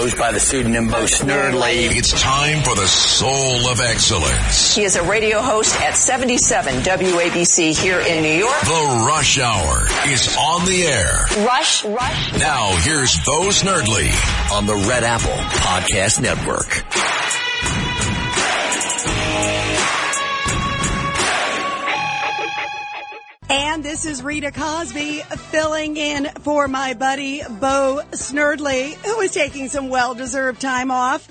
goes by the pseudonym Bo Snerdley. It's time for the soul of excellence. He is a radio host at 77 WABC here in New York. The Rush Hour is on the air. Rush, Rush. Now here's Bo Snerdley on the Red Apple Podcast Network. And this is Rita Cosby filling in for my buddy Bo Snerdley, who is taking some well-deserved time off.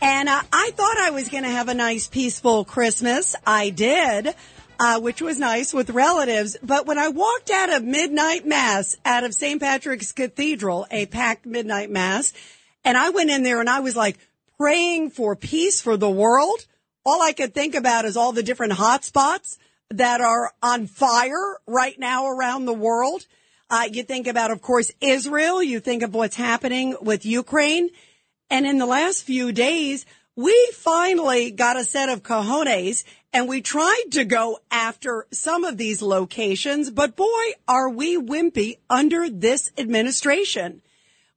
And uh, I thought I was going to have a nice, peaceful Christmas. I did, uh, which was nice with relatives. But when I walked out of midnight mass out of St. Patrick's Cathedral, a packed midnight mass, and I went in there and I was like praying for peace for the world. All I could think about is all the different hot spots that are on fire right now around the world. Uh, you think about, of course, Israel. You think of what's happening with Ukraine. And in the last few days, we finally got a set of cojones and we tried to go after some of these locations, but boy, are we wimpy under this administration.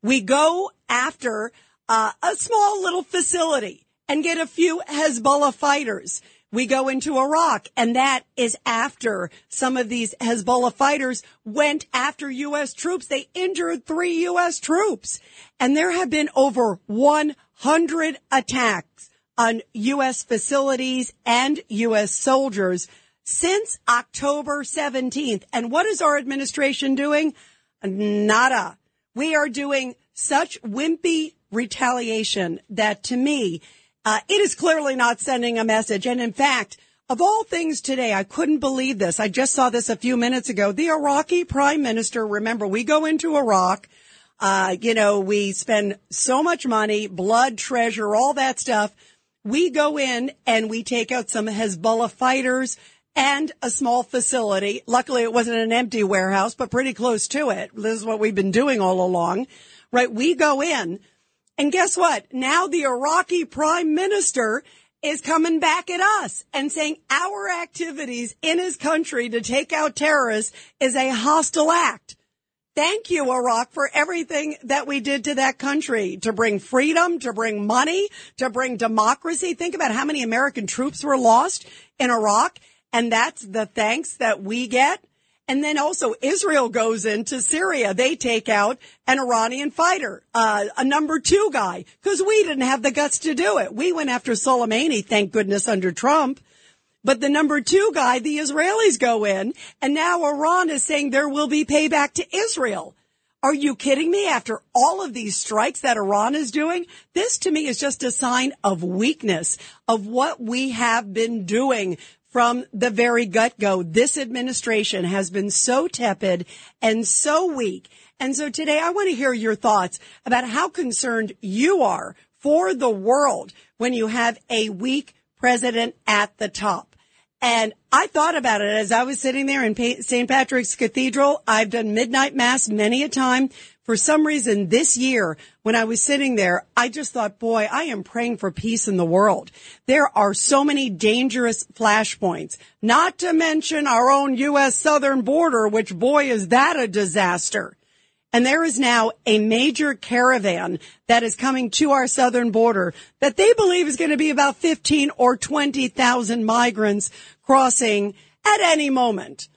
We go after uh, a small little facility and get a few Hezbollah fighters. We go into Iraq and that is after some of these Hezbollah fighters went after U.S. troops. They injured three U.S. troops and there have been over 100 attacks on U.S. facilities and U.S. soldiers since October 17th. And what is our administration doing? Nada. We are doing such wimpy retaliation that to me uh, it is clearly not sending a message. And in fact, of all things today, I couldn't believe this. I just saw this a few minutes ago. The Iraqi prime minister, remember, we go into Iraq. Uh, you know, we spend so much money, blood, treasure, all that stuff. We go in and we take out some Hezbollah fighters and a small facility. Luckily, it wasn't an empty warehouse, but pretty close to it. This is what we've been doing all along, right? We go in and guess what? Now the Iraqi prime minister is coming back at us and saying our activities in his country to take out terrorists is a hostile act. Thank you, Iraq, for everything that we did to that country to bring freedom, to bring money, to bring democracy. Think about how many American troops were lost in Iraq. And that's the thanks that we get. And then also Israel goes into Syria. They take out an Iranian fighter, uh, a number two guy, because we didn't have the guts to do it. We went after Soleimani, thank goodness, under Trump. But the number two guy, the Israelis go in, and now Iran is saying there will be payback to Israel. Are you kidding me? After all of these strikes that Iran is doing, this to me is just a sign of weakness of what we have been doing from the very gut go. This administration has been so tepid and so weak. And so today I want to hear your thoughts about how concerned you are for the world when you have a weak president at the top. And I thought about it as I was sitting there in St. Patrick's Cathedral. I've done midnight mass many a time for some reason this year when I was sitting there, I just thought, boy, I am praying for peace in the world. There are so many dangerous flashpoints, not to mention our own U.S. southern border, which boy, is that a disaster. And there is now a major caravan that is coming to our southern border that they believe is going to be about 15 or 20,000 migrants crossing at any moment.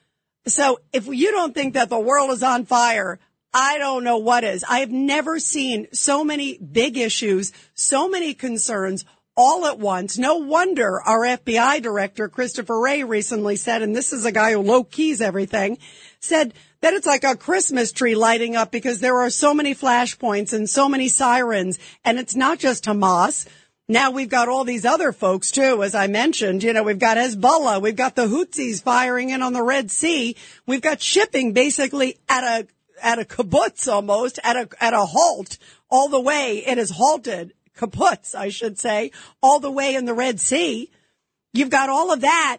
So if you don't think that the world is on fire, I don't know what is. I have never seen so many big issues, so many concerns all at once. No wonder our FBI director, Christopher Wray, recently said, and this is a guy who low keys everything, said that it's like a Christmas tree lighting up because there are so many flashpoints and so many sirens. And it's not just Hamas. Now we've got all these other folks too, as I mentioned. You know, we've got Hezbollah, we've got the Houthis firing in on the Red Sea. We've got shipping basically at a at a kibbutz almost, at a, at a halt all the way. It is halted, kibbutz, I should say, all the way in the Red Sea. You've got all of that.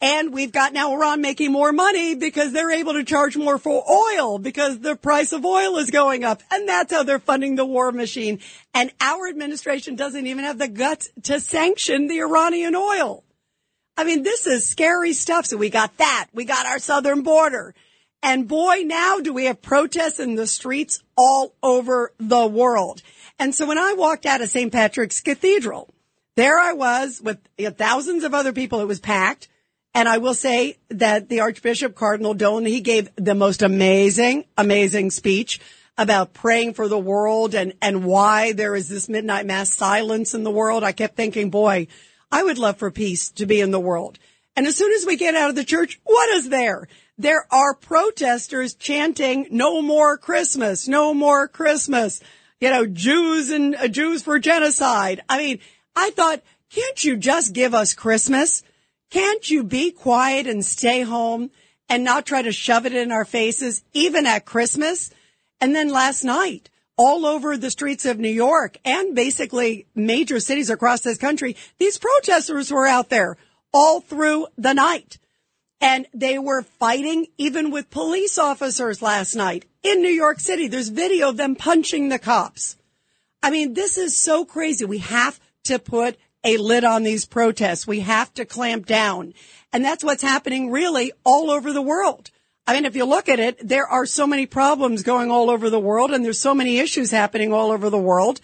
And we've got now Iran making more money because they're able to charge more for oil because the price of oil is going up. And that's how they're funding the war machine. And our administration doesn't even have the guts to sanction the Iranian oil. I mean, this is scary stuff. So we got that. We got our southern border. And boy, now do we have protests in the streets all over the world. And so when I walked out of St. Patrick's Cathedral, there I was with you know, thousands of other people. It was packed. And I will say that the Archbishop Cardinal Dolan, he gave the most amazing, amazing speech about praying for the world and, and why there is this midnight mass silence in the world. I kept thinking, boy, I would love for peace to be in the world. And as soon as we get out of the church, what is there? There are protesters chanting, no more Christmas, no more Christmas. You know, Jews and uh, Jews for genocide. I mean, I thought, can't you just give us Christmas? Can't you be quiet and stay home and not try to shove it in our faces, even at Christmas? And then last night, all over the streets of New York and basically major cities across this country, these protesters were out there all through the night. And they were fighting even with police officers last night in New York City. There's video of them punching the cops. I mean, this is so crazy. We have to put a lid on these protests. We have to clamp down. And that's what's happening really all over the world. I mean, if you look at it, there are so many problems going all over the world and there's so many issues happening all over the world.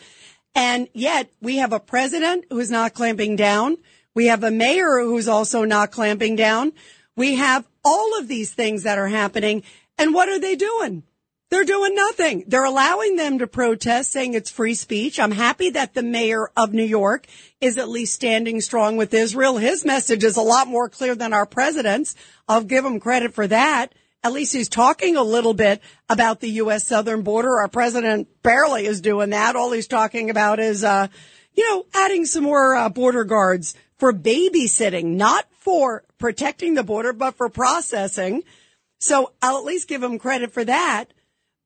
And yet we have a president who's not clamping down. We have a mayor who's also not clamping down. We have all of these things that are happening. And what are they doing? They're doing nothing. They're allowing them to protest saying it's free speech. I'm happy that the mayor of New York is at least standing strong with Israel. His message is a lot more clear than our president's. I'll give him credit for that at least he's talking a little bit about the U.S. southern border. Our president barely is doing that. All he's talking about is, uh, you know, adding some more uh, border guards for babysitting, not for protecting the border, but for processing. So I'll at least give them credit for that.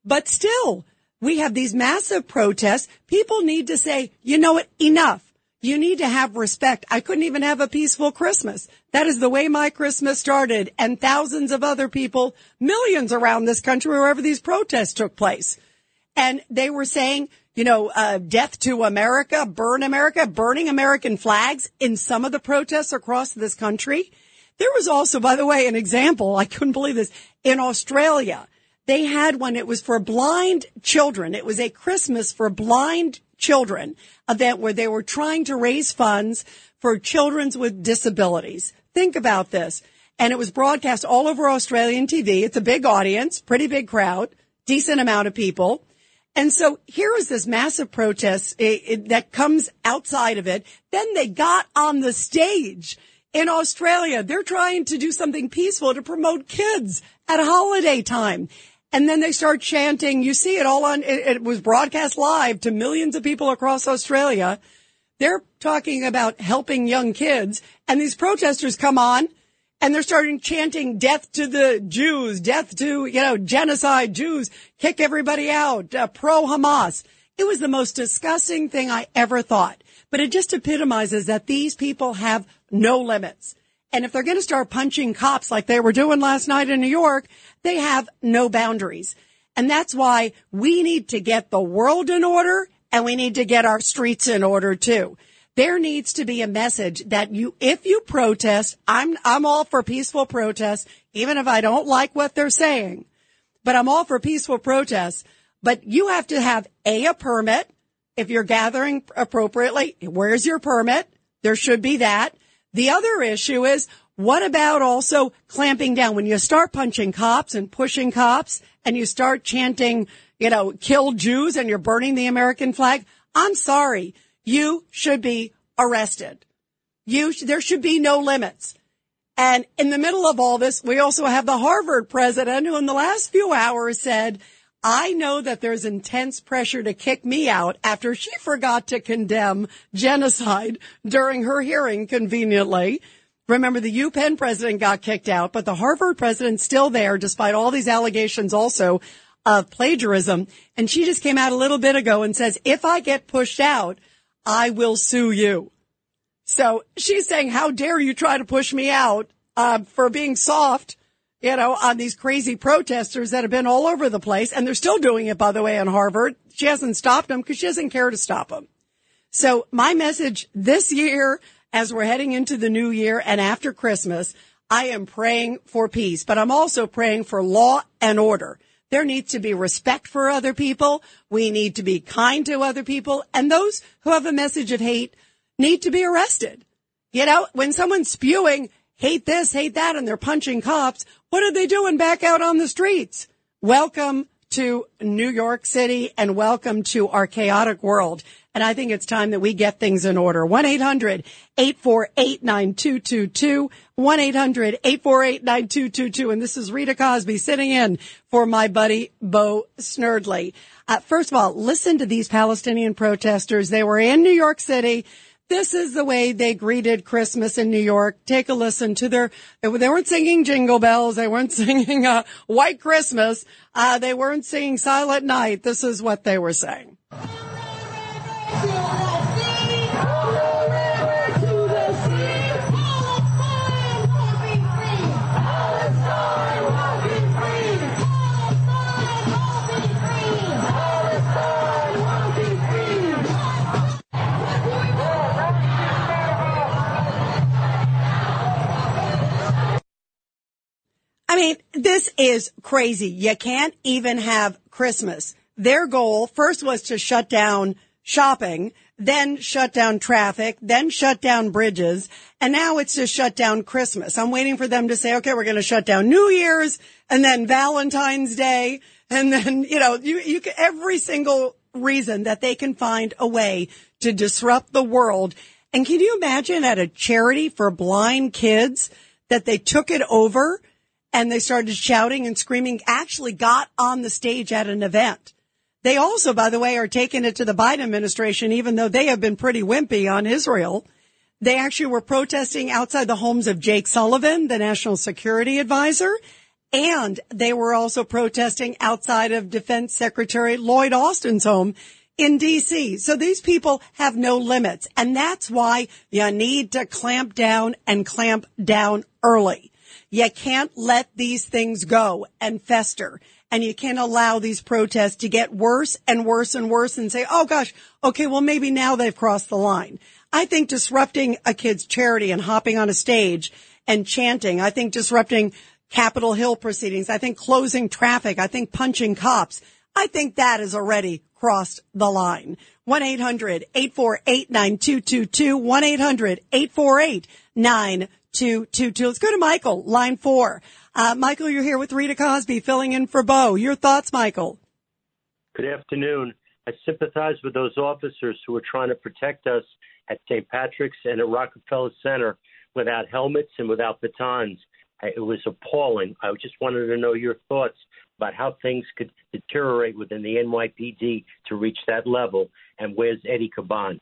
But still, we have these massive protests. People need to say, you know what, enough. You need to have respect. I couldn't even have a peaceful Christmas. That is the way my Christmas started and thousands of other people, millions around this country wherever these protests took place. And they were saying, you know, uh, death to America, burn America, burning American flags in some of the protests across this country. There was also, by the way, an example. I couldn't believe this in Australia. They had one. It was for blind children. It was a Christmas for blind children event where they were trying to raise funds for children with disabilities. Think about this. And it was broadcast all over Australian TV. It's a big audience, pretty big crowd, decent amount of people. And so here is this massive protest it, it, that comes outside of it. Then they got on the stage in Australia. They're trying to do something peaceful to promote kids at holiday time. And then they start chanting. You see it all on, it, it, was broadcast live to millions of people across Australia. They're talking about helping young kids and these protesters come on and they're starting chanting death to the Jews, death to, you know, genocide Jews, kick everybody out, uh, pro Hamas. It was the most disgusting thing I ever thought, but it just epitomizes that these people have no limits. And if they're going to start punching cops like they were doing last night in New York, they have no boundaries. And that's why we need to get the world in order and we need to get our streets in order too. There needs to be a message that you, if you protest, I'm, I'm all for peaceful protests, even if I don't like what they're saying, but I'm all for peaceful protests. But you have to have a, a permit. If you're gathering appropriately, where's your permit? There should be that. The other issue is what about also clamping down when you start punching cops and pushing cops and you start chanting, you know, kill Jews and you're burning the American flag? I'm sorry. You should be arrested. You, there should be no limits. And in the middle of all this, we also have the Harvard president who in the last few hours said, I know that there's intense pressure to kick me out after she forgot to condemn genocide during her hearing conveniently. Remember the UPenn president got kicked out, but the Harvard president's still there despite all these allegations also of plagiarism. And she just came out a little bit ago and says, if I get pushed out, I will sue you. So she's saying, how dare you try to push me out uh, for being soft you know, on these crazy protesters that have been all over the place. And they're still doing it, by the way, in Harvard. She hasn't stopped them because she doesn't care to stop them. So my message this year, as we're heading into the new year and after Christmas, I am praying for peace, but I'm also praying for law and order. There needs to be respect for other people. We need to be kind to other people. And those who have a message of hate need to be arrested. You know, when someone's spewing hate this, hate that, and they're punching cops, what are they doing back out on the streets? Welcome to New York City and welcome to our chaotic world. And I think it's time that we get things in order. 1-800-848-9222. 1-800-848-9222. And this is Rita Cosby sitting in for my buddy Bo Snerdley. Uh, first of all, listen to these Palestinian protesters. They were in New York City. This is the way they greeted Christmas in New York. Take a listen to their, they weren't singing jingle bells. They weren't singing, uh, white Christmas. Uh, they weren't singing silent night. This is what they were saying. I mean, this is crazy. You can't even have Christmas. Their goal first was to shut down shopping, then shut down traffic, then shut down bridges, and now it's to shut down Christmas. I'm waiting for them to say, okay, we're going to shut down New Year's and then Valentine's Day. And then, you know, you, you every single reason that they can find a way to disrupt the world. And can you imagine at a charity for blind kids that they took it over and they started shouting and screaming, actually got on the stage at an event. They also, by the way, are taking it to the Biden administration, even though they have been pretty wimpy on Israel. They actually were protesting outside the homes of Jake Sullivan, the national security advisor, and they were also protesting outside of Defense Secretary Lloyd Austin's home in DC. So these people have no limits. And that's why you need to clamp down and clamp down early. You can't let these things go and fester. And you can't allow these protests to get worse and worse and worse and say, oh gosh, okay, well maybe now they've crossed the line. I think disrupting a kid's charity and hopping on a stage and chanting, I think disrupting Capitol Hill proceedings, I think closing traffic, I think punching cops, I think that has already crossed the line. 1-800-848-9222, 1-800-848-9222. Let's go to Michael, line four. Uh, Michael, you're here with Rita Cosby filling in for Bo. Your thoughts, Michael? Good afternoon. I sympathize with those officers who are trying to protect us at St. Patrick's and at Rockefeller Center without helmets and without batons. It was appalling. I just wanted to know your thoughts about how things could deteriorate within the NYPD to reach that level. And where's Eddie Caban?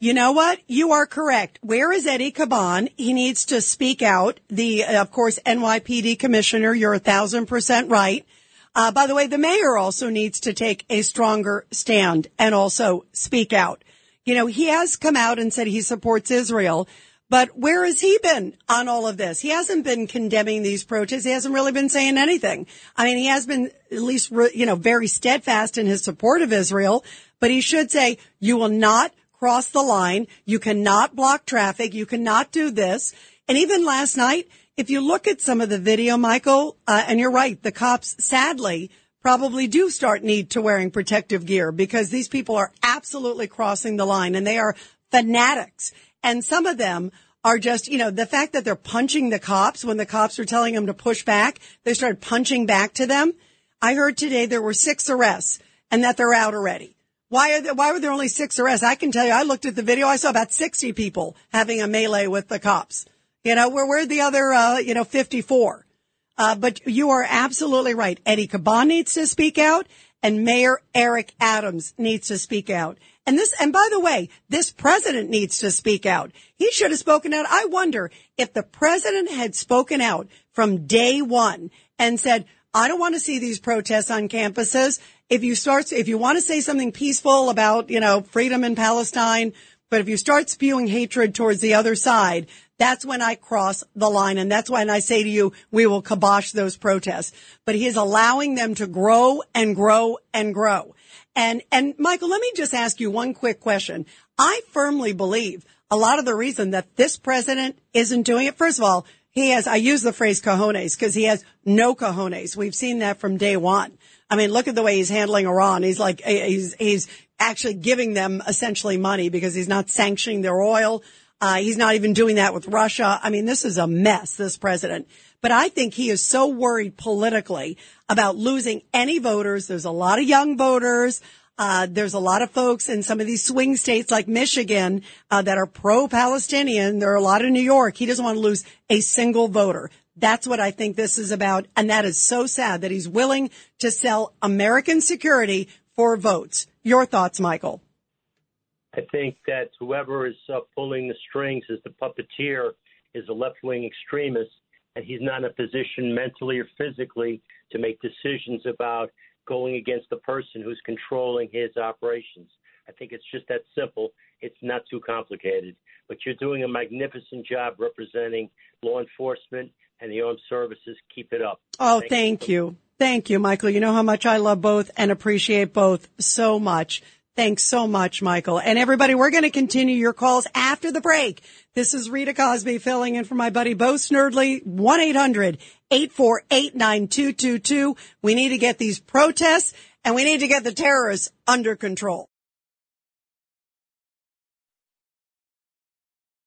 You know what? You are correct. Where is Eddie Caban? He needs to speak out. The, of course, NYPD commissioner, you're a thousand percent right. Uh, by the way, the mayor also needs to take a stronger stand and also speak out. You know, he has come out and said he supports Israel, but where has he been on all of this? He hasn't been condemning these protests. He hasn't really been saying anything. I mean, he has been at least, you know, very steadfast in his support of Israel, but he should say, you will not cross the line. You cannot block traffic. You cannot do this. And even last night, if you look at some of the video, Michael, uh, and you're right, the cops sadly probably do start need to wearing protective gear because these people are absolutely crossing the line and they are fanatics. And some of them are just, you know, the fact that they're punching the cops when the cops are telling them to push back, they started punching back to them. I heard today there were six arrests and that they're out already. Why are there, why were there only six arrests? I can tell you, I looked at the video. I saw about 60 people having a melee with the cops. You know, where, where the other, uh, you know, 54? Uh, but you are absolutely right. Eddie Caban needs to speak out and Mayor Eric Adams needs to speak out. And this, and by the way, this president needs to speak out. He should have spoken out. I wonder if the president had spoken out from day one and said, I don't want to see these protests on campuses if you start, if you want to say something peaceful about, you know, freedom in Palestine, but if you start spewing hatred towards the other side, that's when I cross the line. And that's when I say to you, we will kibosh those protests. But he is allowing them to grow and grow and grow. And, and Michael, let me just ask you one quick question. I firmly believe a lot of the reason that this president isn't doing it, first of all, he has, I use the phrase cojones because he has no cojones. We've seen that from day one. I mean, look at the way he's handling Iran. He's like, he's, he's actually giving them essentially money because he's not sanctioning their oil. Uh, he's not even doing that with Russia. I mean, this is a mess, this president. But I think he is so worried politically about losing any voters. There's a lot of young voters. Uh, there's a lot of folks in some of these swing states like Michigan uh, that are pro-Palestinian. There are a lot in New York. He doesn't want to lose a single voter. That's what I think this is about. And that is so sad that he's willing to sell American security for votes. Your thoughts, Michael? I think that whoever is uh, pulling the strings as the puppeteer is a left wing extremist, and he's not in a position mentally or physically to make decisions about going against the person who's controlling his operations. I think it's just that simple. It's not too complicated. But you're doing a magnificent job representing law enforcement and the armed services. Keep it up. Oh, thank, thank you. you. Thank you, Michael. You know how much I love both and appreciate both so much. Thanks so much, Michael. And everybody, we're going to continue your calls after the break. This is Rita Cosby filling in for my buddy Bo Snerdley, 1-800-848-9222. We need to get these protests and we need to get the terrorists under control.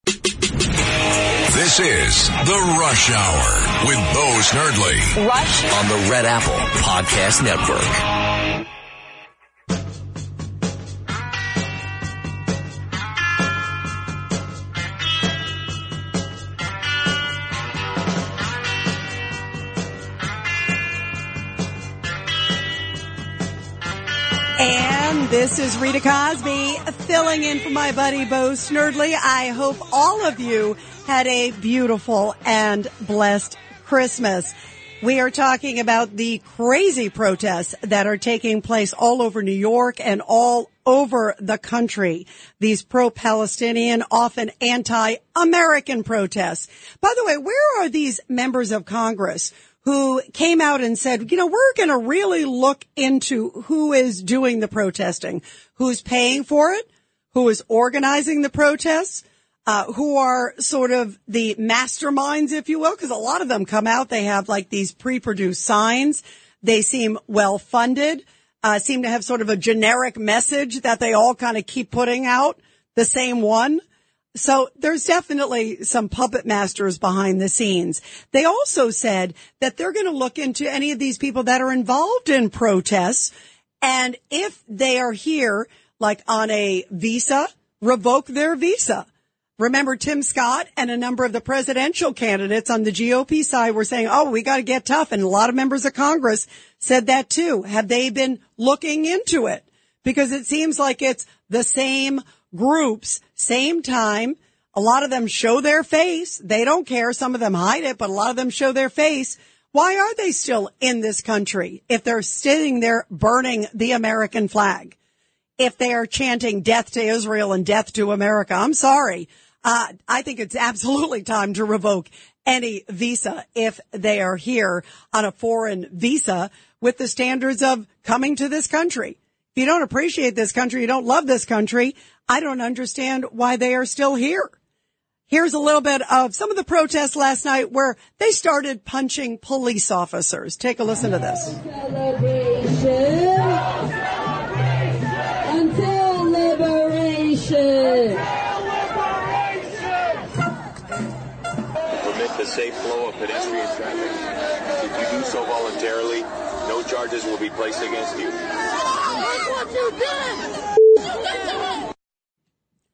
This is The Rush Hour with Bo Snerdley. Rush on the Red Apple Podcast Network. And this is Rita Cosby filling in for my buddy Bo Snerdley. I hope all of you had a beautiful and blessed Christmas. We are talking about the crazy protests that are taking place all over New York and all over the country. These pro-Palestinian, often anti-American protests. By the way, where are these members of Congress who came out and said, you know, we're going to really look into who is doing the protesting, who's paying for it, who is organizing the protests, uh, who are sort of the masterminds, if you will, because a lot of them come out. They have like these pre-produced signs. They seem well funded, uh, seem to have sort of a generic message that they all kind of keep putting out the same one. So there's definitely some puppet masters behind the scenes. They also said that they're going to look into any of these people that are involved in protests. And if they are here, like on a visa, revoke their visa. Remember Tim Scott and a number of the presidential candidates on the GOP side were saying, Oh, we got to get tough. And a lot of members of Congress said that too. Have they been looking into it? Because it seems like it's the same groups, same time. A lot of them show their face. They don't care. Some of them hide it, but a lot of them show their face. Why are they still in this country if they're sitting there burning the American flag? If they are chanting death to Israel and death to America, I'm sorry. Uh, I think it's absolutely time to revoke any visa if they are here on a foreign visa with the standards of coming to this country. If you don't appreciate this country, you don't love this country, I don't understand why they are still here. Here's a little bit of some of the protests last night where they started punching police officers. Take a listen to this. Celebration until liberation. Permit the safe flow of pedestrian traffic. If you do so voluntarily, no charges will be placed against you.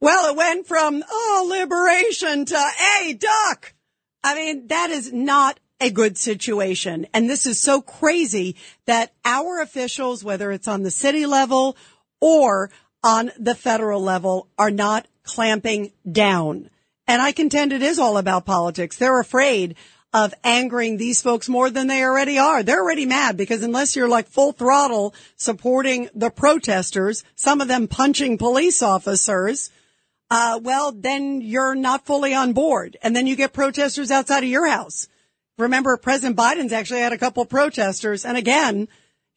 Well, it went from, oh, liberation to, hey, duck. I mean, that is not a good situation. And this is so crazy that our officials, whether it's on the city level or on the federal level, are not clamping down. And I contend it is all about politics. They're afraid of angering these folks more than they already are. They're already mad because unless you're like full throttle supporting the protesters, some of them punching police officers, uh, well, then you're not fully on board. And then you get protesters outside of your house. Remember, President Biden's actually had a couple protesters. And again,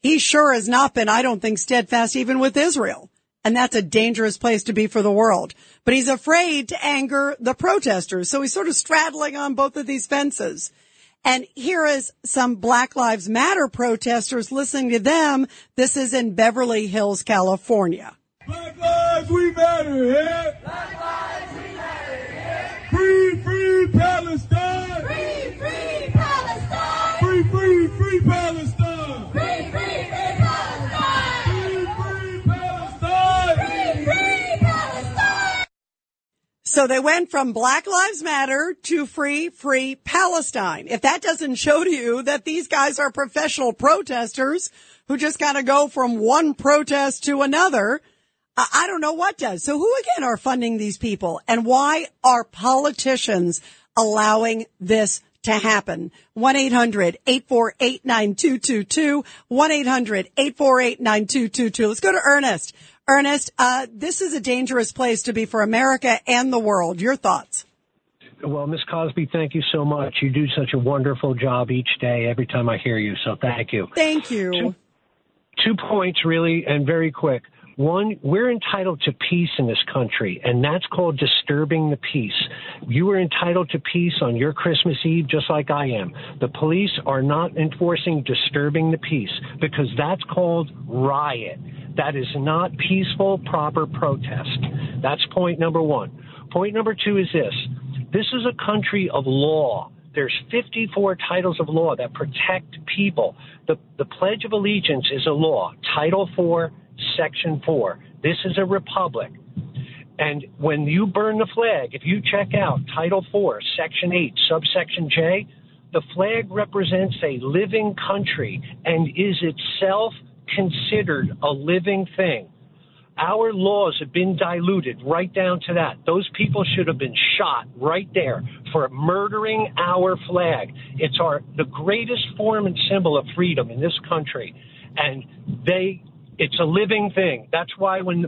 he sure has not been, I don't think, steadfast even with Israel. And that's a dangerous place to be for the world. But he's afraid to anger the protesters. So he's sort of straddling on both of these fences. And here is some Black Lives Matter protesters listening to them. This is in Beverly Hills, California. Black lives we matter here. So they went from Black Lives Matter to Free, Free Palestine. If that doesn't show to you that these guys are professional protesters who just kind of go from one protest to another, I don't know what does. So who again are funding these people and why are politicians allowing this to happen? 1-800-848-9222, 1-800-848-9222. Let's go to Ernest. Ernest, uh, this is a dangerous place to be for America and the world. Your thoughts? Well, Miss Cosby, thank you so much. You do such a wonderful job each day every time I hear you, so thank you. Thank you. Two, two points, really, and very quick. One, we're entitled to peace in this country, and that's called disturbing the peace. You are entitled to peace on your Christmas Eve, just like I am. The police are not enforcing disturbing the peace because that's called riot. That is not peaceful, proper protest. That's point number one. Point number two is this this is a country of law. There's 54 titles of law that protect people. The, the Pledge of Allegiance is a law. Title 4, Section 4. This is a republic. And when you burn the flag, if you check out Title 4, Section 8, subsection J, the flag represents a living country and is itself considered a living thing. Our laws have been diluted right down to that. Those people should have been shot right there for murdering our flag. It's our the greatest form and symbol of freedom in this country, and they it's a living thing. That's why when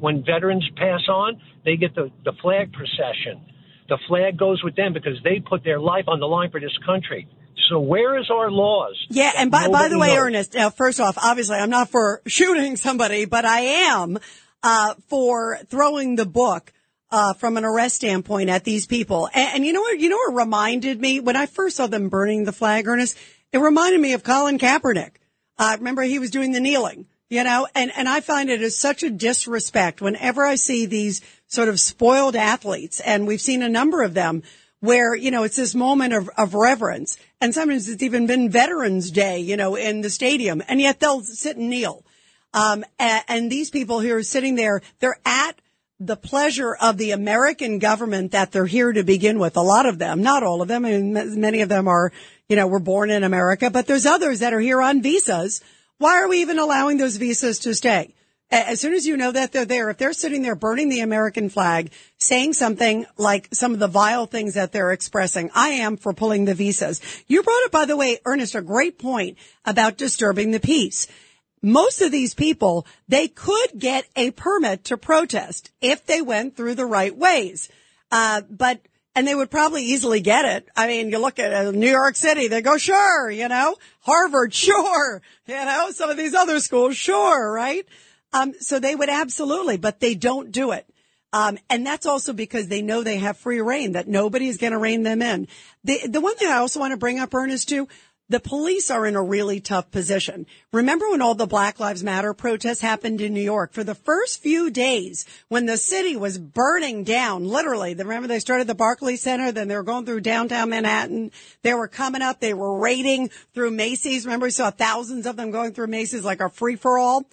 when veterans pass on, they get the the flag procession. The flag goes with them because they put their life on the line for this country. So where is our laws? Yeah, and by, by the way, knows. Ernest, now first off, obviously I'm not for shooting somebody, but I am uh, for throwing the book uh, from an arrest standpoint at these people. And, and you know what? You know what reminded me when I first saw them burning the flag, Ernest? It reminded me of Colin Kaepernick. Uh, remember he was doing the kneeling, you know, and, and I find it is such a disrespect whenever I see these sort of spoiled athletes, and we've seen a number of them where, you know, it's this moment of, of reverence. And sometimes it's even been Veterans Day, you know, in the stadium, and yet they'll sit and kneel. Um, and, and these people who are sitting there, they're at the pleasure of the American government that they're here to begin with. A lot of them, not all of them. I mean, many of them are, you know, were born in America, but there's others that are here on visas. Why are we even allowing those visas to stay? As soon as you know that they're there, if they're sitting there burning the American flag, saying something like some of the vile things that they're expressing, I am for pulling the visas. You brought up, by the way, Ernest, a great point about disturbing the peace most of these people, they could get a permit to protest if they went through the right ways. Uh, but, and they would probably easily get it. I mean, you look at uh, New York City, they go, sure, you know, Harvard, sure, you know, some of these other schools, sure, right? Um, so they would absolutely, but they don't do it. Um, and that's also because they know they have free reign, that nobody is going to rein them in. The, the one thing I also want to bring up, Ernest, too, the police are in a really tough position. Remember when all the Black Lives Matter protests happened in New York? For the first few days, when the city was burning down, literally, remember they started the Barclays Center, then they were going through downtown Manhattan. They were coming up, they were raiding through Macy's. Remember we saw thousands of them going through Macy's like a free for all.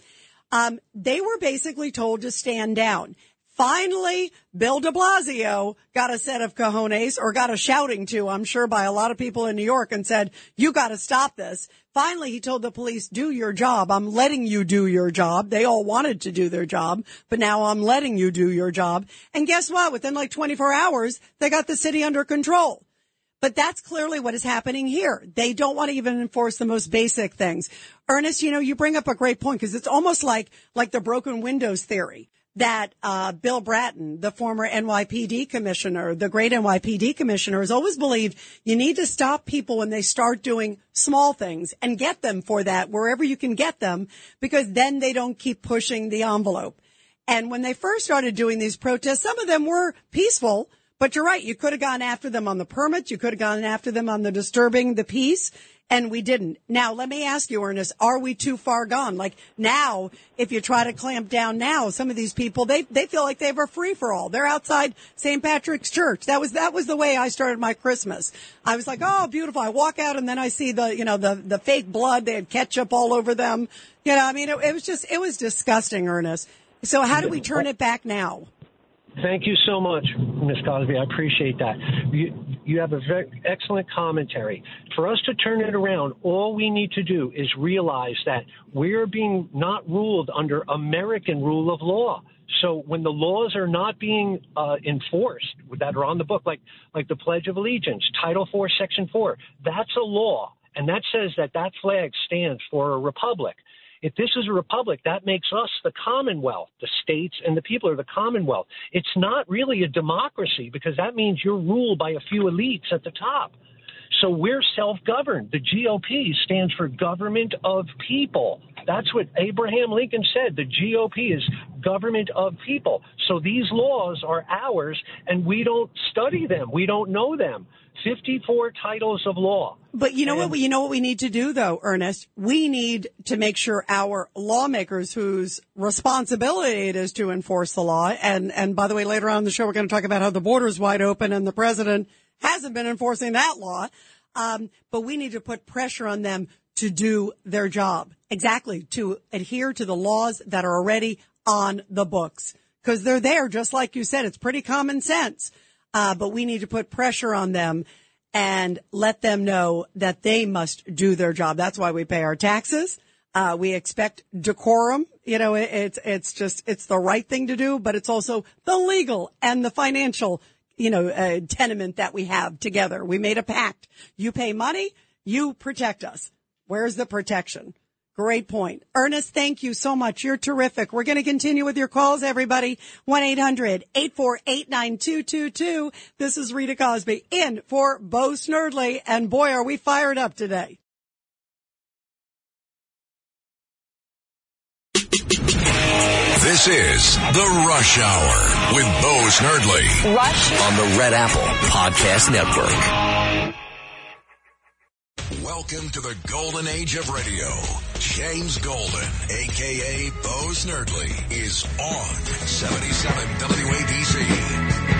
Um, they were basically told to stand down. Finally, Bill de Blasio got a set of cojones or got a shouting to, I'm sure, by a lot of people in New York and said, you got to stop this. Finally, he told the police, do your job. I'm letting you do your job. They all wanted to do their job, but now I'm letting you do your job. And guess what? Within like 24 hours, they got the city under control. But that's clearly what is happening here. They don't want to even enforce the most basic things. Ernest, you know, you bring up a great point because it's almost like, like the broken windows theory that uh, Bill Bratton, the former NYPD commissioner, the great NYPD commissioner, has always believed you need to stop people when they start doing small things and get them for that wherever you can get them because then they don't keep pushing the envelope. And when they first started doing these protests, some of them were peaceful, but you're right. You could have gone after them on the permits. You could have gone after them on the disturbing the peace and we didn't. Now, let me ask you, Ernest, are we too far gone? Like now, if you try to clamp down now, some of these people, they, they feel like they have a free for all. They're outside St. Patrick's Church. That was, that was the way I started my Christmas. I was like, oh, beautiful. I walk out and then I see the, you know, the, the fake blood. They had ketchup all over them. You know, I mean, it, it was just, it was disgusting, Ernest. So how do we turn it back now? Thank you so much, Ms. Cosby. I appreciate that. You, you have a very excellent commentary. For us to turn it around, all we need to do is realize that we're being not ruled under American rule of law. So when the laws are not being uh, enforced that are on the book, like like the Pledge of Allegiance, Title Four, Section Four, that's a law, and that says that that flag stands for a republic. If this is a republic, that makes us the Commonwealth. The states and the people are the Commonwealth. It's not really a democracy because that means you're ruled by a few elites at the top. So we're self governed. The GOP stands for government of people. That's what Abraham Lincoln said. The GOP is government of people. So these laws are ours and we don't study them. We don't know them. 54 titles of law. But you know and, what? We, you know what we need to do, though, Ernest. We need to make sure our lawmakers, whose responsibility it is to enforce the law, and and by the way, later on in the show, we're going to talk about how the border is wide open and the president hasn't been enforcing that law. Um, but we need to put pressure on them to do their job exactly to adhere to the laws that are already on the books because they're there, just like you said. It's pretty common sense. Uh, but we need to put pressure on them and let them know that they must do their job. That's why we pay our taxes. Uh, we expect decorum. You know, it, it's, it's just, it's the right thing to do, but it's also the legal and the financial, you know, uh, tenement that we have together. We made a pact. You pay money, you protect us. Where's the protection? Great point. Ernest, thank you so much. You're terrific. We're going to continue with your calls, everybody. 1-800-848-9222. This is Rita Cosby in for Bo Snerdley. And boy, are we fired up today. This is The Rush Hour with Bo Snerdley. Rush on the Red Apple Podcast Network. Welcome to the golden age of radio. James Golden, aka Bo Snerdley, is on 77 WABC.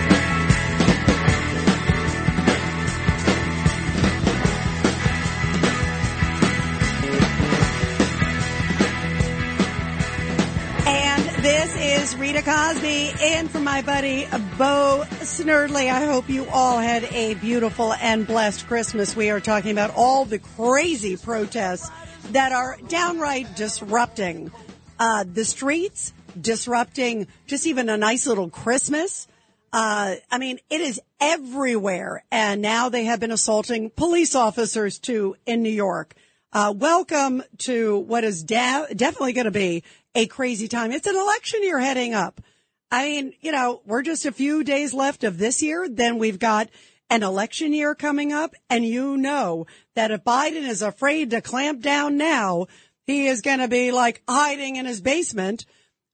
Is Rita Cosby and for my buddy Bo Snerdley. I hope you all had a beautiful and blessed Christmas. We are talking about all the crazy protests that are downright disrupting uh, the streets, disrupting just even a nice little Christmas. Uh, I mean, it is everywhere. And now they have been assaulting police officers too in New York. Uh, welcome to what is definitely going to be a crazy time. It's an election year heading up. I mean, you know, we're just a few days left of this year. Then we've got an election year coming up. And you know that if Biden is afraid to clamp down now, he is going to be like hiding in his basement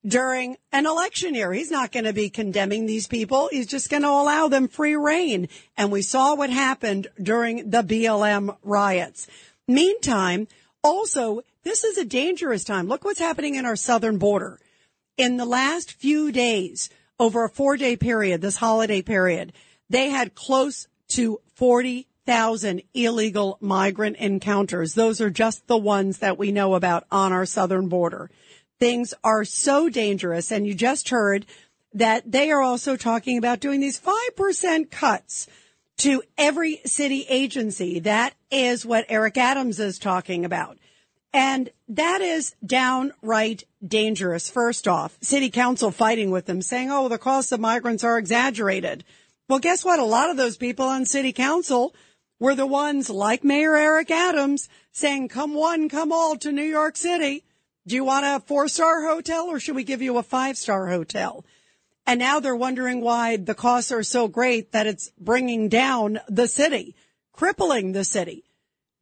during an election year. He's not going to be condemning these people. He's just going to allow them free reign. And we saw what happened during the BLM riots. Meantime, also, this is a dangerous time. Look what's happening in our southern border. In the last few days, over a four day period, this holiday period, they had close to 40,000 illegal migrant encounters. Those are just the ones that we know about on our southern border. Things are so dangerous. And you just heard that they are also talking about doing these 5% cuts to every city agency. That is what Eric Adams is talking about. And that is downright dangerous. First off, city council fighting with them saying, oh, the costs of migrants are exaggerated. Well, guess what? A lot of those people on city council were the ones like Mayor Eric Adams saying, come one, come all to New York City. Do you want a four star hotel or should we give you a five star hotel? And now they're wondering why the costs are so great that it's bringing down the city, crippling the city.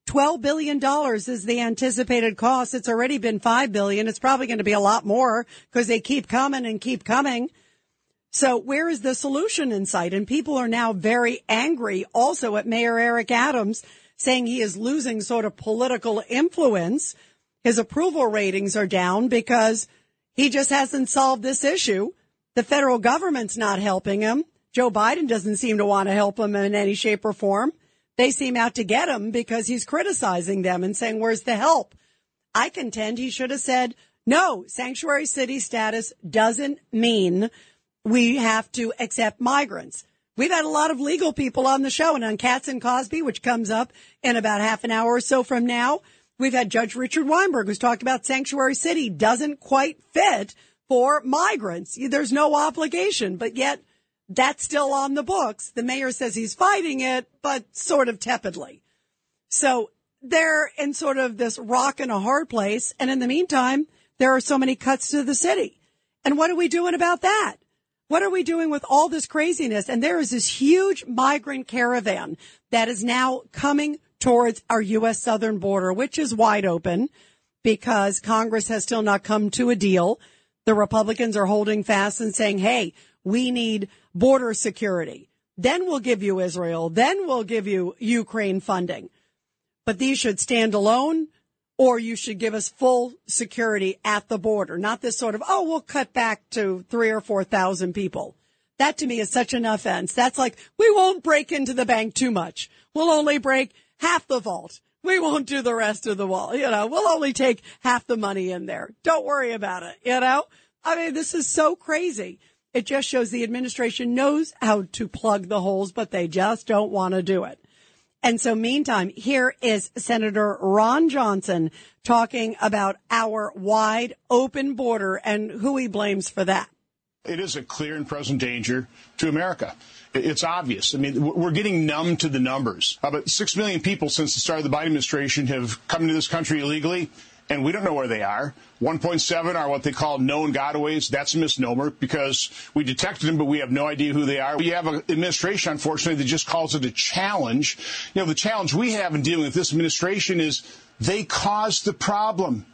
$12 billion is the anticipated cost. It's already been 5 billion. It's probably going to be a lot more because they keep coming and keep coming. So where is the solution in sight? And people are now very angry also at Mayor Eric Adams saying he is losing sort of political influence. His approval ratings are down because he just hasn't solved this issue. The federal government's not helping him. Joe Biden doesn't seem to want to help him in any shape or form. They seem out to get him because he's criticizing them and saying, where's the help? I contend he should have said, no, sanctuary city status doesn't mean we have to accept migrants. We've had a lot of legal people on the show and on Cats and Cosby, which comes up in about half an hour or so from now. We've had Judge Richard Weinberg who's talked about sanctuary city doesn't quite fit for migrants. There's no obligation, but yet that's still on the books. The mayor says he's fighting it, but sort of tepidly. So they're in sort of this rock and a hard place. And in the meantime, there are so many cuts to the city. And what are we doing about that? What are we doing with all this craziness? And there is this huge migrant caravan that is now coming towards our U.S. southern border, which is wide open because Congress has still not come to a deal. The Republicans are holding fast and saying, Hey, we need border security. Then we'll give you Israel. Then we'll give you Ukraine funding. But these should stand alone or you should give us full security at the border, not this sort of, oh, we'll cut back to three or 4,000 people. That to me is such an offense. That's like, we won't break into the bank too much. We'll only break half the vault. We won't do the rest of the wall. You know, we'll only take half the money in there. Don't worry about it. You know, I mean, this is so crazy. It just shows the administration knows how to plug the holes, but they just don't want to do it. And so meantime, here is Senator Ron Johnson talking about our wide open border and who he blames for that. It is a clear and present danger to America. It's obvious. I mean, we're getting numb to the numbers. About 6 million people since the start of the Biden administration have come into this country illegally and we don't know where they are. 1.7 are what they call known gotaways. That's a misnomer because we detected them, but we have no idea who they are. We have an administration, unfortunately, that just calls it a challenge. You know, the challenge we have in dealing with this administration is they caused the problem.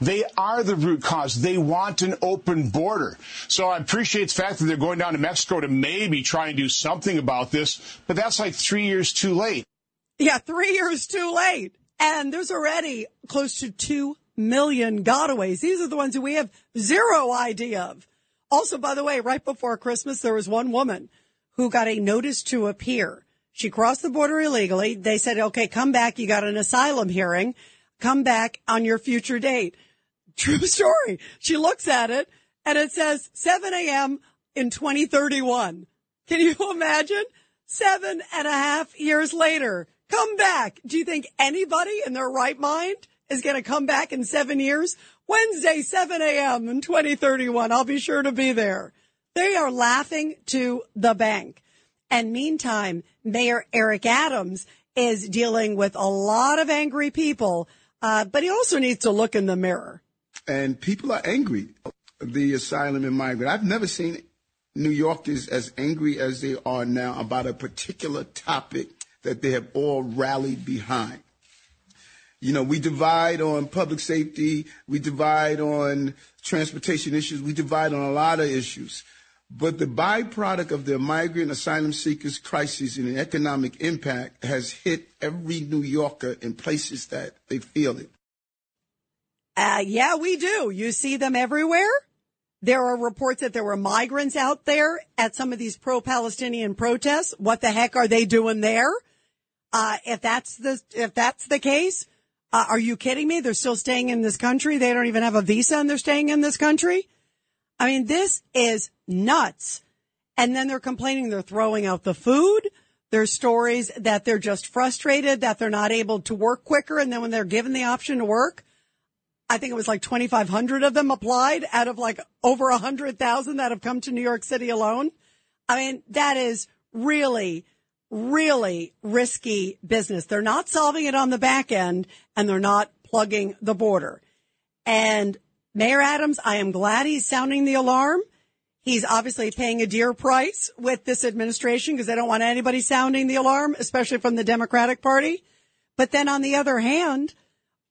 They are the root cause. They want an open border. So I appreciate the fact that they're going down to Mexico to maybe try and do something about this, but that's like three years too late. Yeah, three years too late. And there's already close to 2 million gotaways. These are the ones who we have zero idea of. Also, by the way, right before Christmas, there was one woman who got a notice to appear. She crossed the border illegally. They said, okay, come back. You got an asylum hearing. Come back on your future date. True story. She looks at it and it says 7 a.m. in 2031. Can you imagine? Seven and a half years later, come back. Do you think anybody in their right mind is going to come back in seven years? Wednesday, 7 a.m. in 2031. I'll be sure to be there. They are laughing to the bank. And meantime, Mayor Eric Adams is dealing with a lot of angry people, uh, but he also needs to look in the mirror. And people are angry. The asylum and migrant. I've never seen New Yorkers as angry as they are now about a particular topic that they have all rallied behind. You know, we divide on public safety, we divide on transportation issues, we divide on a lot of issues. But the byproduct of the migrant asylum seekers crisis and the economic impact has hit every New Yorker in places that they feel it. Uh, yeah, we do. You see them everywhere. There are reports that there were migrants out there at some of these pro-Palestinian protests. What the heck are they doing there? Uh, if that's the, if that's the case, uh, are you kidding me? They're still staying in this country. They don't even have a visa and they're staying in this country. I mean, this is nuts. And then they're complaining they're throwing out the food. There's stories that they're just frustrated that they're not able to work quicker. And then when they're given the option to work, I think it was like 2,500 of them applied out of like over 100,000 that have come to New York City alone. I mean, that is really really risky business. They're not solving it on the back end and they're not plugging the border. And Mayor Adams, I am glad he's sounding the alarm. He's obviously paying a dear price with this administration because they don't want anybody sounding the alarm, especially from the Democratic Party. But then on the other hand,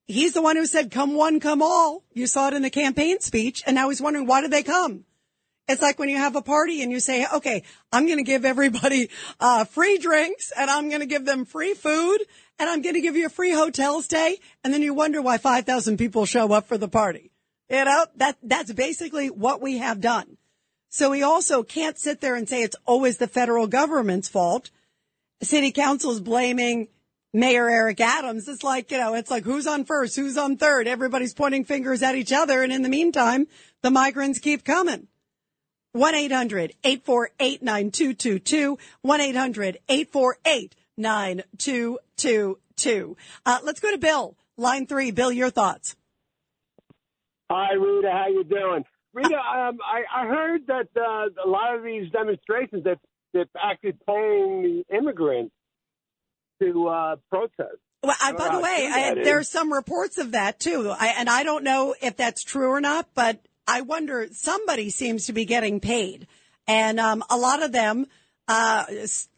he's the one who said, come one, come all. You saw it in the campaign speech. And now he's wondering, why did they come? It's like when you have a party and you say, okay, I'm going to give everybody uh, free drinks and I'm going to give them free food and I'm going to give you a free hotel stay. And then you wonder why 5,000 people show up for the party. You know, that, that's basically what we have done. So we also can't sit there and say it's always the federal government's fault. City council is blaming Mayor Eric Adams. It's like, you know, it's like who's on first, who's on third. Everybody's pointing fingers at each other. And in the meantime, the migrants keep coming. 1-800-848-9222. 1-800-848-9222. Uh, let's go to Bill. Line three. Bill, your thoughts. Hi, Rita. How you doing? Rita, um, I, I heard that uh, a lot of these demonstrations that that actually paying the immigrants to uh, protest. Well, I, by the way, I, there are some reports of that too. I, and I don't know if that's true or not, but I wonder somebody seems to be getting paid. And, um, a lot of them, uh,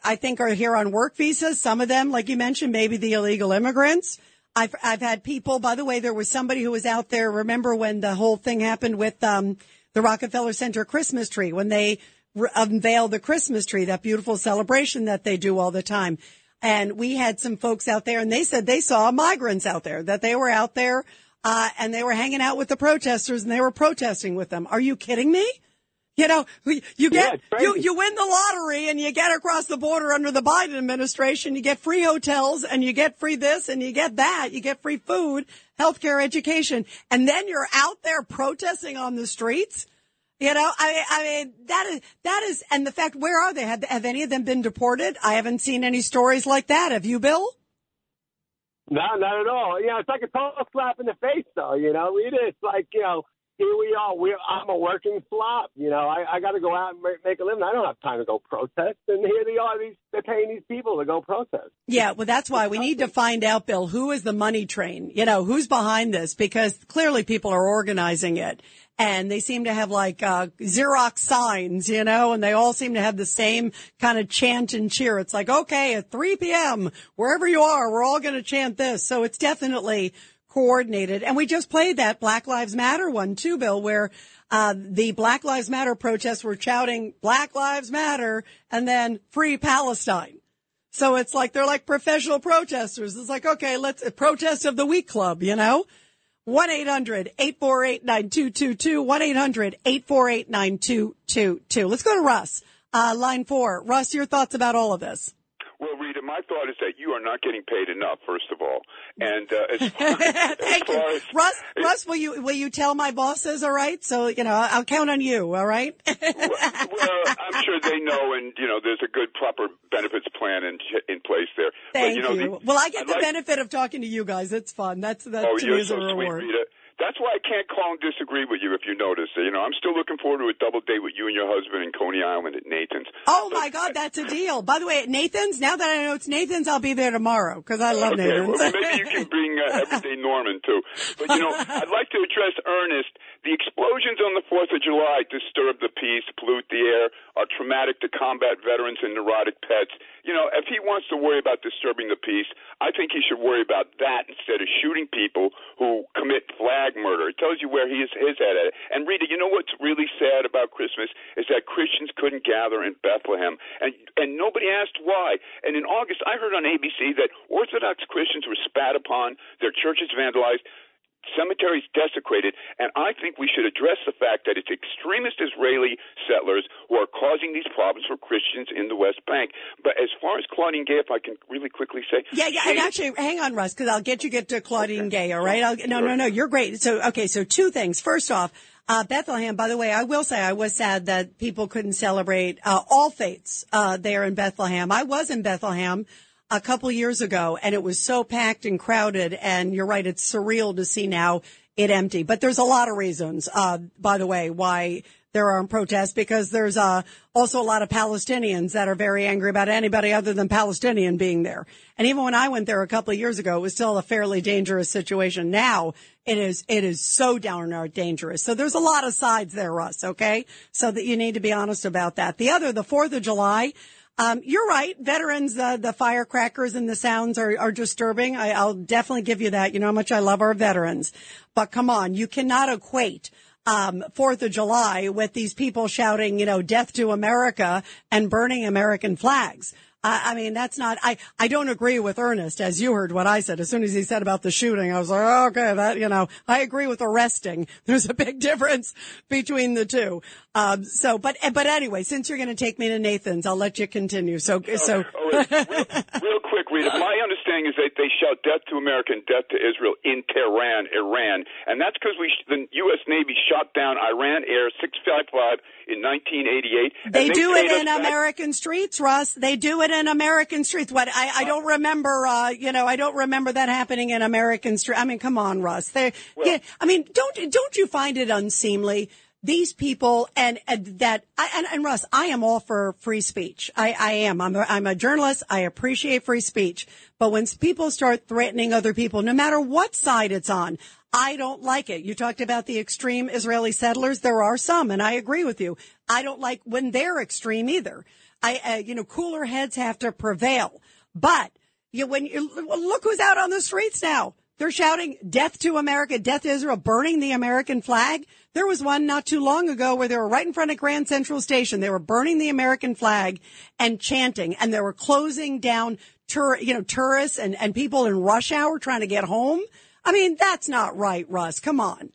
I think are here on work visas. Some of them, like you mentioned, maybe the illegal immigrants. I've, I've had people, by the way, there was somebody who was out there. Remember when the whole thing happened with, um, the Rockefeller Center Christmas tree when they re- unveiled the Christmas tree, that beautiful celebration that they do all the time. And we had some folks out there and they said they saw migrants out there, that they were out there, uh, and they were hanging out with the protesters and they were protesting with them. Are you kidding me? You know, you get, crazy. you, you win the lottery and you get across the border under the Biden administration. You get free hotels and you get free this and you get that. You get free food, healthcare, education. And then you're out there protesting on the streets. You know, I, I mean, that is, that is, and the fact, where are they? Have, have any of them been deported? I haven't seen any stories like that. Have you, Bill? No, not at all. You know, it's like a total slap in the face, though. You know, it's like you know, here we are. We, I'm a working slop. You know, I, I got to go out and ma- make a living. I don't have time to go protest. And here they are. These they're paying these people to go protest. Yeah, well, that's why we need to find out, Bill, who is the money train? You know, who's behind this? Because clearly people are organizing it. And they seem to have like, uh, Xerox signs, you know, and they all seem to have the same kind of chant and cheer. It's like, okay, at 3 p.m., wherever you are, we're all going to chant this. So it's definitely coordinated. And we just played that Black Lives Matter one too, Bill, where, uh, the Black Lives Matter protests were shouting Black Lives Matter and then free Palestine. So it's like they're like professional protesters. It's like, okay, let's a protest of the week club, you know? 1-800-848-9222, 1-800-848-9222. Let's go to Russ. Uh, line four. Russ, your thoughts about all of this. Well, Rita, my thought is that you are not getting paid enough, first of all. And uh, as far, as, Thank you. as Russ, Russ, will you, will you tell my bosses, all right? So, you know, I'll count on you, all right? well, I'm sure they know, and you know, there's a good proper benefits plan in in place there. Thank but, you. Know, you. The, well, I get I'd the like- benefit of talking to you guys. It's fun. That's, that's Oh, to me is so a sweet, reward. Rita. That's why I can't call and disagree with you if you notice. You know, I'm still looking forward to a double date with you and your husband in Coney Island at Nathan's. Oh my God, that's a deal. By the way, at Nathan's, now that I know it's Nathan's, I'll be there tomorrow because I love okay, Nathan's. well, maybe you can bring uh, Everyday Norman too. But you know, I'd like to address Ernest. The explosions on the Fourth of July disturb the peace, pollute the air, are traumatic to combat veterans and neurotic pets. You know, if he wants to worry about disturbing the peace, I think he should worry about that instead of shooting people who commit flag murder. It tells you where he is his head at. And Rita, you know what's really sad about Christmas is that Christians couldn't gather in Bethlehem, and and nobody asked why. And in August, I heard on ABC that Orthodox Christians were spat upon, their churches vandalized cemeteries desecrated, and I think we should address the fact that it's extremist Israeli settlers who are causing these problems for Christians in the West Bank. But as far as Claudine Gay, if I can really quickly say, Yeah, yeah, and actually, hang on, Russ, because I'll get you get to Claudine Gay. All right? I'll, no, no, no, you're great. So, okay, so two things. First off, uh, Bethlehem. By the way, I will say I was sad that people couldn't celebrate uh, all faiths uh, there in Bethlehem. I was in Bethlehem a couple years ago, and it was so packed and crowded. And you're right, it's surreal to see now it empty. But there's a lot of reasons, uh, by the way, why there aren't protests because there's uh, also a lot of Palestinians that are very angry about anybody other than Palestinian being there. And even when I went there a couple of years ago, it was still a fairly dangerous situation. Now it is it is so downright dangerous. So there's a lot of sides there, Russ. Okay, so that you need to be honest about that. The other, the Fourth of July. Um, you're right. Veterans, uh, the firecrackers and the sounds are, are disturbing. I, I'll definitely give you that. You know how much I love our veterans. But come on, you cannot equate um, Fourth of July with these people shouting, you know, death to America and burning American flags. I, I mean, that's not, I, I don't agree with Ernest, as you heard what I said. As soon as he said about the shooting, I was like, oh, okay, that, you know, I agree with arresting. There's a big difference between the two. Um, so, but, but anyway, since you're going to take me to Nathan's, I'll let you continue. So, so. Oh, real, real quick, Rita. My understanding is that they shout death to America and death to Israel in Tehran, Iran. And that's because we, the U.S. Navy shot down Iran Air 655 in 1988. and They do it in back- American streets, Russ. They do it in American streets. What I, I don't remember, uh, you know, I don't remember that happening in American street. I mean, come on, Russ. They, yeah, I mean, don't don't you find it unseemly? These people and, and that and, and Russ, I am all for free speech. I, I am. I'm a, I'm a journalist. I appreciate free speech. But when people start threatening other people, no matter what side it's on, I don't like it. You talked about the extreme Israeli settlers. There are some, and I agree with you. I don't like when they're extreme either. I, uh, you know, cooler heads have to prevail. But you, when you look who's out on the streets now, they're shouting "Death to America, Death to Israel," burning the American flag. There was one not too long ago where they were right in front of Grand Central Station. They were burning the American flag and chanting, and they were closing down, tour, you know, tourists and and people in rush hour trying to get home. I mean, that's not right, Russ. Come on.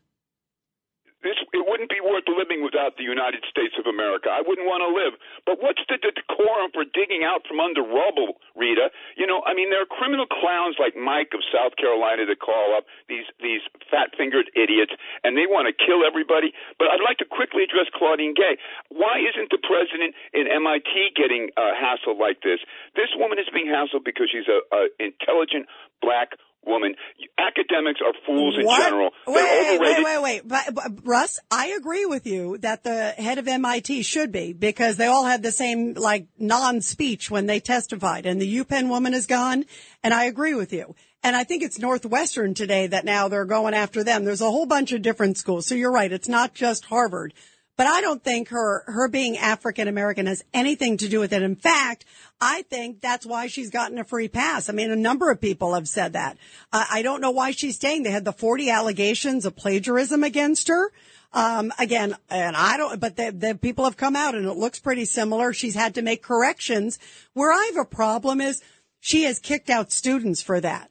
This, it wouldn't be worth living without the United States of America. I wouldn't want to live. But what's the, decorum for digging out from under rubble, Rita? You know, I mean, there are criminal clowns like Mike of South Carolina that call up these these fat-fingered idiots, and they want to kill everybody. But I'd like to quickly address Claudine Gay. Why isn't the president in MIT getting uh, hassled like this? This woman is being hassled because she's a, a intelligent black woman. Academics are fools in What? general. Wait, They're wait, overrated. wait, wait, wait. But, but, Russ, I agree with you that the head of MIT should be because they all had the same like non-speech when they testified and the UPenn woman is gone. And I agree with you. And I think it's Northwestern today that now they're going after them. There's a whole bunch of different schools. So you're right. It's not just Harvard. But I don't think her, her being African American has anything to do with it. In fact, I think that's why she's gotten a free pass. I mean, a number of people have said that. I don't know why she's staying. They had the 40 allegations of plagiarism against her. Um, again, and I don't, but the, the people have come out and it looks pretty similar. She's had to make corrections. Where I have a problem is she has kicked out students for that.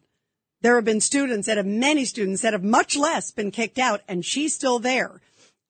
There have been students that have many students that have much less been kicked out and she's still there.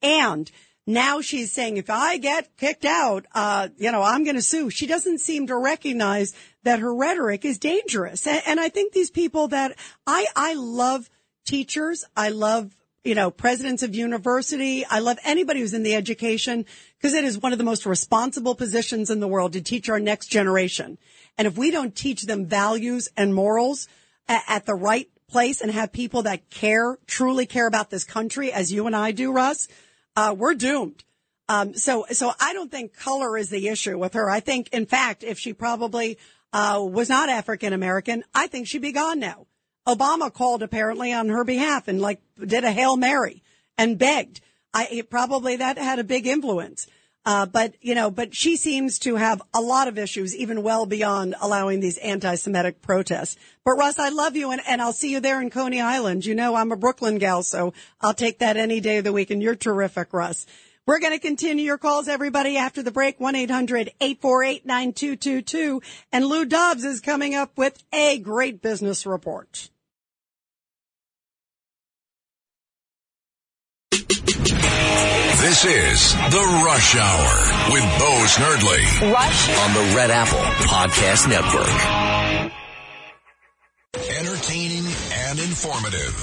And now she's saying, if I get kicked out, uh, you know, I'm going to sue. She doesn't seem to recognize that her rhetoric is dangerous. And, and I think these people that I, I love teachers. I love, you know, presidents of university. I love anybody who's in the education because it is one of the most responsible positions in the world to teach our next generation. And if we don't teach them values and morals at, at the right place and have people that care, truly care about this country as you and I do, Russ, uh, we're doomed. Um, so, so I don't think color is the issue with her. I think, in fact, if she probably, uh, was not African American, I think she'd be gone now. Obama called apparently on her behalf and like did a Hail Mary and begged. I, it probably that had a big influence. Uh, but, you know, but she seems to have a lot of issues, even well beyond allowing these anti-Semitic protests. But Russ, I love you and, and I'll see you there in Coney Island. You know, I'm a Brooklyn gal, so I'll take that any day of the week and you're terrific, Russ. We're going to continue your calls, everybody, after the break. 1-800-848-9222. And Lou Dobbs is coming up with a great business report. This is The Rush Hour with Bo Snerdley. Rush on the Red Apple Podcast Network. Entertaining and informative.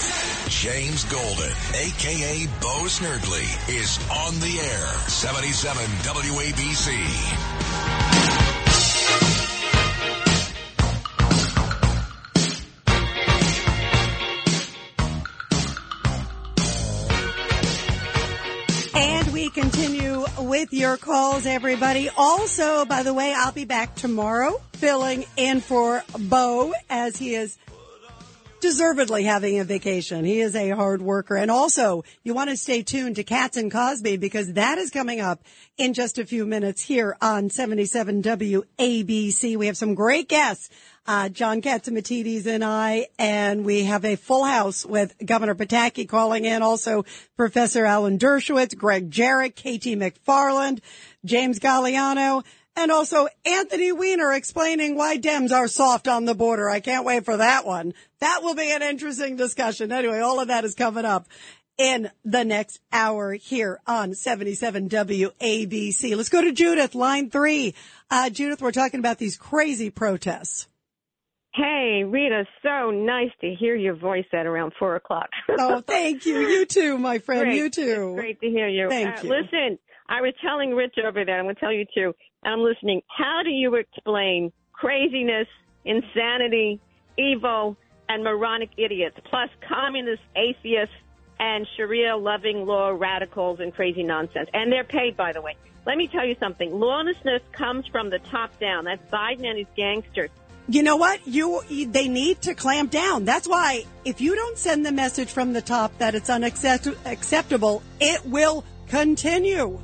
James Golden, aka Bo Snerdley, is on the air. 77 WABC. Continue with your calls, everybody. Also, by the way, I'll be back tomorrow filling in for Bo as he is deservedly having a vacation. He is a hard worker. And also, you want to stay tuned to Cats and Cosby because that is coming up in just a few minutes here on 77 WABC. We have some great guests. Uh, John Catsimatidis and I, and we have a full house with Governor Pataki calling in, also Professor Alan Dershowitz, Gregg Jarrett, KT McFarland, James Gagliano, and also Anthony Weiner explaining why Dems are soft on the border. I can't wait for that one. That will be an interesting discussion. Anyway, all of that is coming up in the next hour here on 77 WABC. Let's go to Judith, line three. Uh, Judith, we're talking about these crazy protests. Hey, Rita, so nice to hear your voice at around four o'clock. oh, thank you. You too, my friend. Great. You too. It's great to hear you. Thank uh, you. Listen, I was telling Rich over there, I'm going to tell you too, I'm listening. How do you explain craziness, insanity, evil, and moronic idiots, plus communist atheists, and Sharia loving law radicals and crazy nonsense? And they're paid, by the way. Let me tell you something. Lawlessness comes from the top down. That's Biden and his gangsters. You know what? You they need to clamp down. That's why if you don't send the message from the top that it's unacceptable, it will continue.